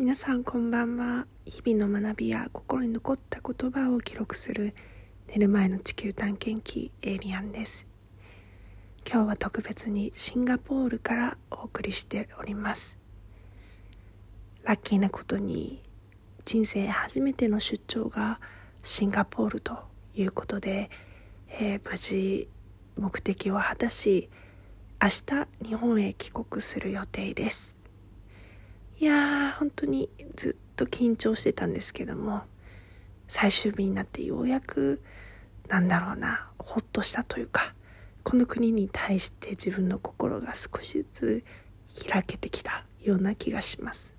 皆さんこんばんは。日々の学びや心に残った言葉を記録する寝る前の地球探検機エイリアンです。今日は特別にシンガポールからお送りしております。ラッキーなことに人生初めての出張がシンガポールということで、えー、無事目的を果たし明日日本へ帰国する予定です。いやー本当にずっと緊張してたんですけども最終日になってようやくなんだろうなほっとしたというかこの国に対して自分の心が少しずつ開けてきたような気がします。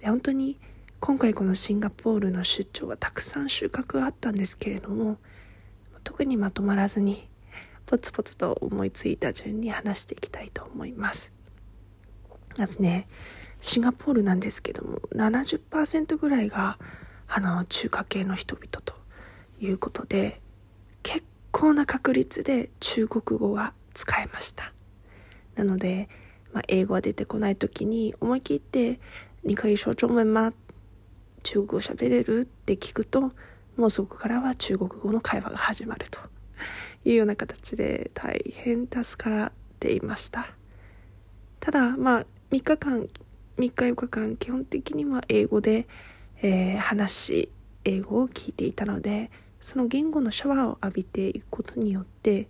で本当に今回このシンガポールの出張はたくさん収穫があったんですけれども特にまとまらずにポツポツと思いついた順に話していきたいと思います。まずねシンガポールなんですけども70%ぐらいがあの中華系の人々ということで結構な確率で中国語が使えましたなので、まあ、英語が出てこない時に思い切って「你可以说中文吗?」中国語喋れるって聞くともうそこからは中国語の会話が始まるというような形で大変助かっていましたただまあ3日間3日4日間基本的には英語で、えー、話し英語を聞いていたのでその言語のシャワーを浴びていくことによって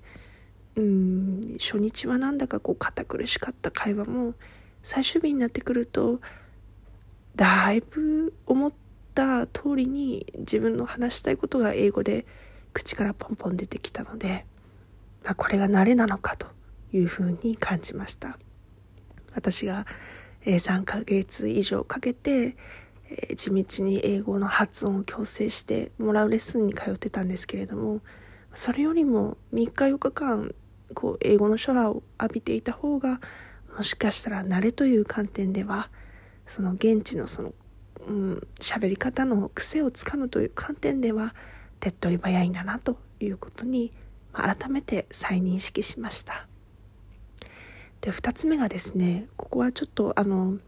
うん初日はなんだかこう堅苦しかった会話も最終日になってくるとだいぶ思った通りに自分の話したいことが英語で口からポンポン出てきたので、まあ、これが慣れなのかというふうに感じました。私が、え3ヶ月以上かけて、え地道に英語の発音を矯正してもらうレッスンに通ってたんですけれどもそれよりも3日4日間こう英語の書話を浴びていた方がもしかしたら慣れという観点ではその現地のそのうんり方の癖をつかむという観点では手っ取り早いんだなということに改めて再認識しました。で2つ目がですねここはちょっとあの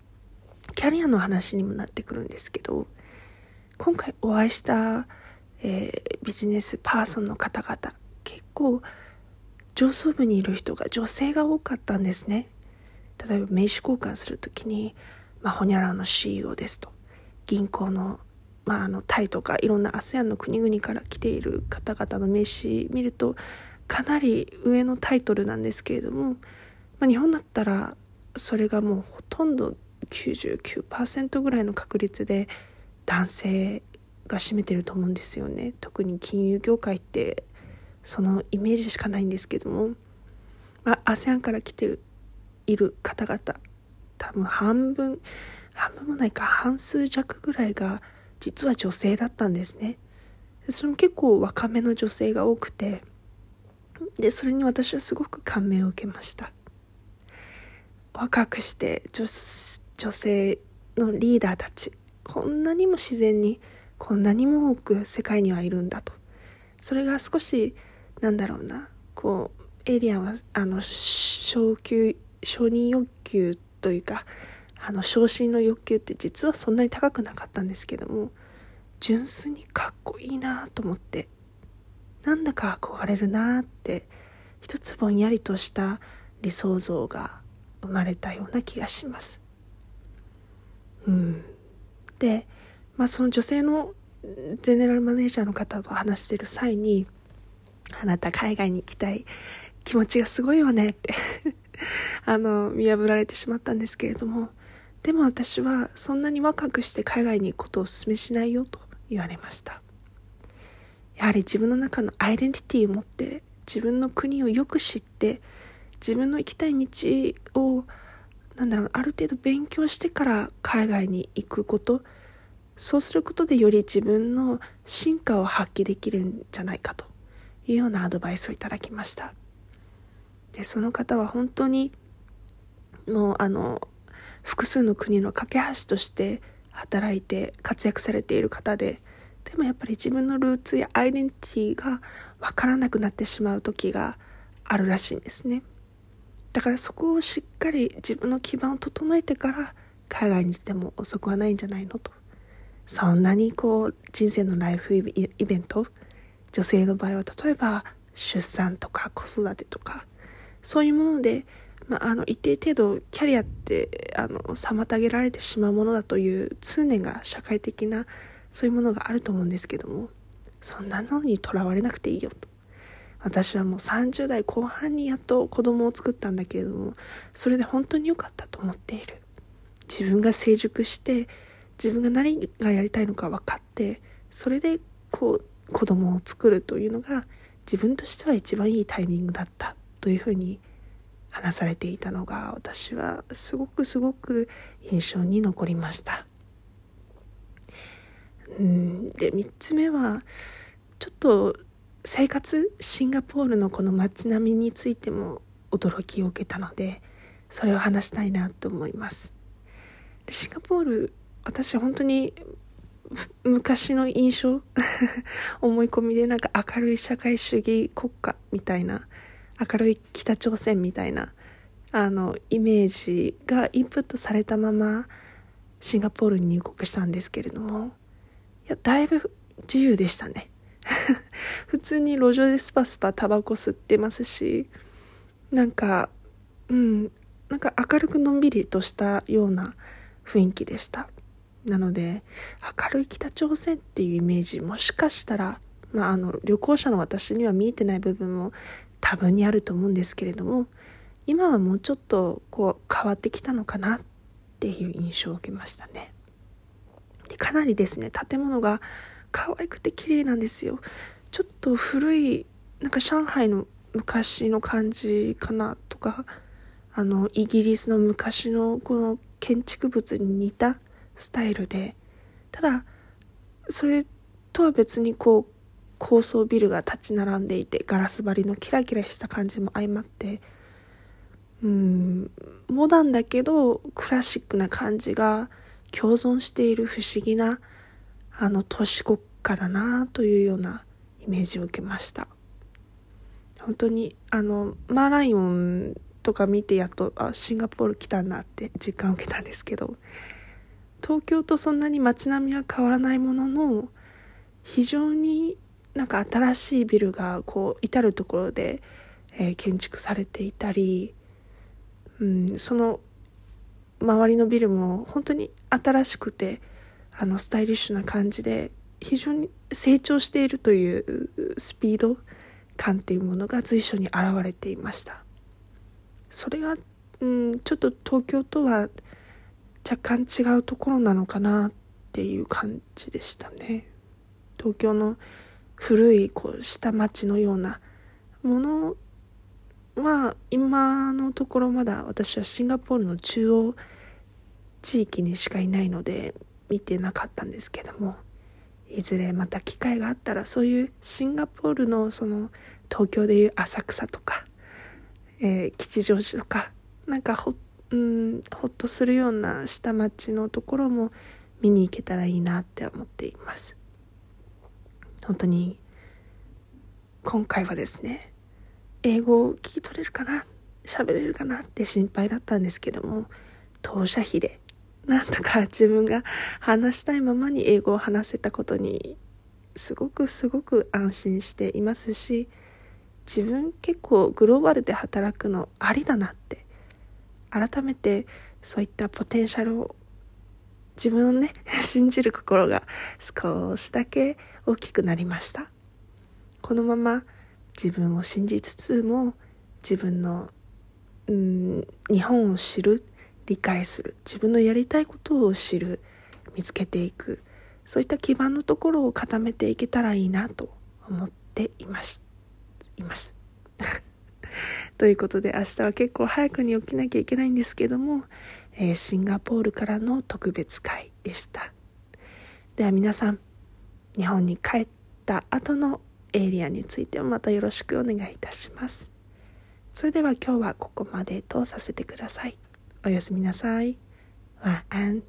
キャリアの話にもなってくるんですけど今回お会いした、えー、ビジネスパーソンの方々結構上層部にいる人が女性が多かったんですね。例えば名刺交換する時に、まあ、ホニャラの CEO ですと銀行の,、まあ、あのタイとかいろんな ASEAN の国々から来ている方々の名刺見るとかなり上のタイトルなんですけれどもまあ、日本だったらそれがもうほとんど99%ぐらいの確率で男性が占めてると思うんですよね。特に金融業界ってそのイメージしかないんですけども、ま、ASEAN から来ている方々多分半分半分もないか半数弱ぐらいが実は女性だったんですね。それも結構若めの女性が多くて。でそれに私はすごく感銘を受けました。若くして女性のリーダーたちこんなにも自然にこんなにも多く世界にはいるんだと。それが少しなんだろうな。こうエイリアンはあの昇級承認欲求というかあの昇進の欲求って実はそんなに高くなかったんですけども純粋にかっこいいなと思ってなんだか憧れるなって一つぼんやりとした理想像が生まれたような気がします。うん、で、まあ、その女性のゼネラルマネージャーの方と話してる際に「あなた海外に行きたい気持ちがすごいわね」って あの見破られてしまったんですけれどもでも私はそんなに若くして海外に行くことをお勧めしないよと言われましたやはり自分の中のアイデンティティを持って自分の国をよく知って自分の行きたい道をなんだろうある程度勉強してから海外に行くことそうすることでより自分の進化を発揮できるんじゃないかというようなアドバイスをいただきましたでその方は本当にもうあの複数の国の架け橋として働いて活躍されている方ででもやっぱり自分のルーツやアイデンティティが分からなくなってしまう時があるらしいんですね。だからそこをしっかり自分の基盤を整えてから海外に行っても遅くはないんじゃないのと。そんなにこう人生のライフイベント女性の場合は例えば出産とか子育てとかそういうもので、まあ、あの一定程度キャリアってあの妨げられてしまうものだという通念が社会的なそういうものがあると思うんですけどもそんなのにとらわれなくていいよと。私はもう30代後半にやっと子供を作ったんだけれどもそれで本当に良かったと思っている。自分が成熟して自分が何がやりたいのか分かってそれでこう子供を作るというのが自分としては一番いいタイミングだったというふうに話されていたのが私はすごくすごく印象に残りました。うん。で3つ目はちょっと生活シンガポールのこの街並みについても驚きを受けたのでそれを話したいなと思います。シンガポール私本当に昔の印象 思い込みでなんか明るい社会主義国家みたいな明るい北朝鮮みたいなあのイメージがインプットされたままシンガポールに入国したんですけれどもいやだいぶ自由でしたね。普通に路上でスパスパタバコ吸ってますしなんかうんなんか明るくのんびりとしたような雰囲気でした。なので明るい北朝鮮っていうイメージもしかしたら、まあ、あの旅行者の私には見えてない部分も多分にあると思うんですけれども今はもうちょっとこう変わってきたのかなっていう印象を受けましたね。でかなりですね建物が可愛くて綺麗なんですよ。ちょっと古いなんか上海の昔の感じかなとかあのイギリスの昔のこの建築物に似たスタイルでただそれとは別にこう高層ビルが立ち並んでいてガラス張りのキラキラした感じも相まってうんモダンだけどクラシックな感じが共存している不思議なあの都市国家だなというようなイメージを受けました。本当にあのマーライオンとか見てやっとあシンガポール来たんだって実感を受けたんですけど東京とそんなに街並みは変わらないものの非常になんか新しいビルがこう至る所で、えー、建築されていたり、うん、その周りのビルも本当に新しくてあのスタイリッシュな感じで非常に成長しているというスピード感っていうものが随所に現れていました。それが、うん、ちょっと東京とは若干違うところなのかなっていう感じでしたね。東京の古いこう下町のようなものは今のところまだ私はシンガポールの中央地域にしかいないので見てなかったんですけどもいずれまた機会があったらそういうシンガポールのその東京でいう浅草とか、えー、吉祥寺とかなんかほ,、うん、ほっとするような下町のところも見に行けたらいいなって思っています。本当に今回はですね英語を聞き取れるかな喋れるかなって心配だったんですけども当社費でなんとか自分が話したいままに英語を話せたことにすごくすごく安心していますし自分結構グローバルで働くのありだなって改めてそういったポテンシャルを自分をね 信じる心が少しだけ大きくなりました。このまま自分を信じつつも自分のうん日本を知る理解する。自分のやりたいことを知る。見つけていく。そういった基盤のところを固めていけたらいいなと思っています。いますということで明日は結構早くに起きなきゃいけないんですけどもえー、シンガポールからの特別会でした。では皆さん日本に帰った後のエリアについてもまたよろしくお願いいたします。それでは今日はここまでとさせてください。おやすみなさい。晚安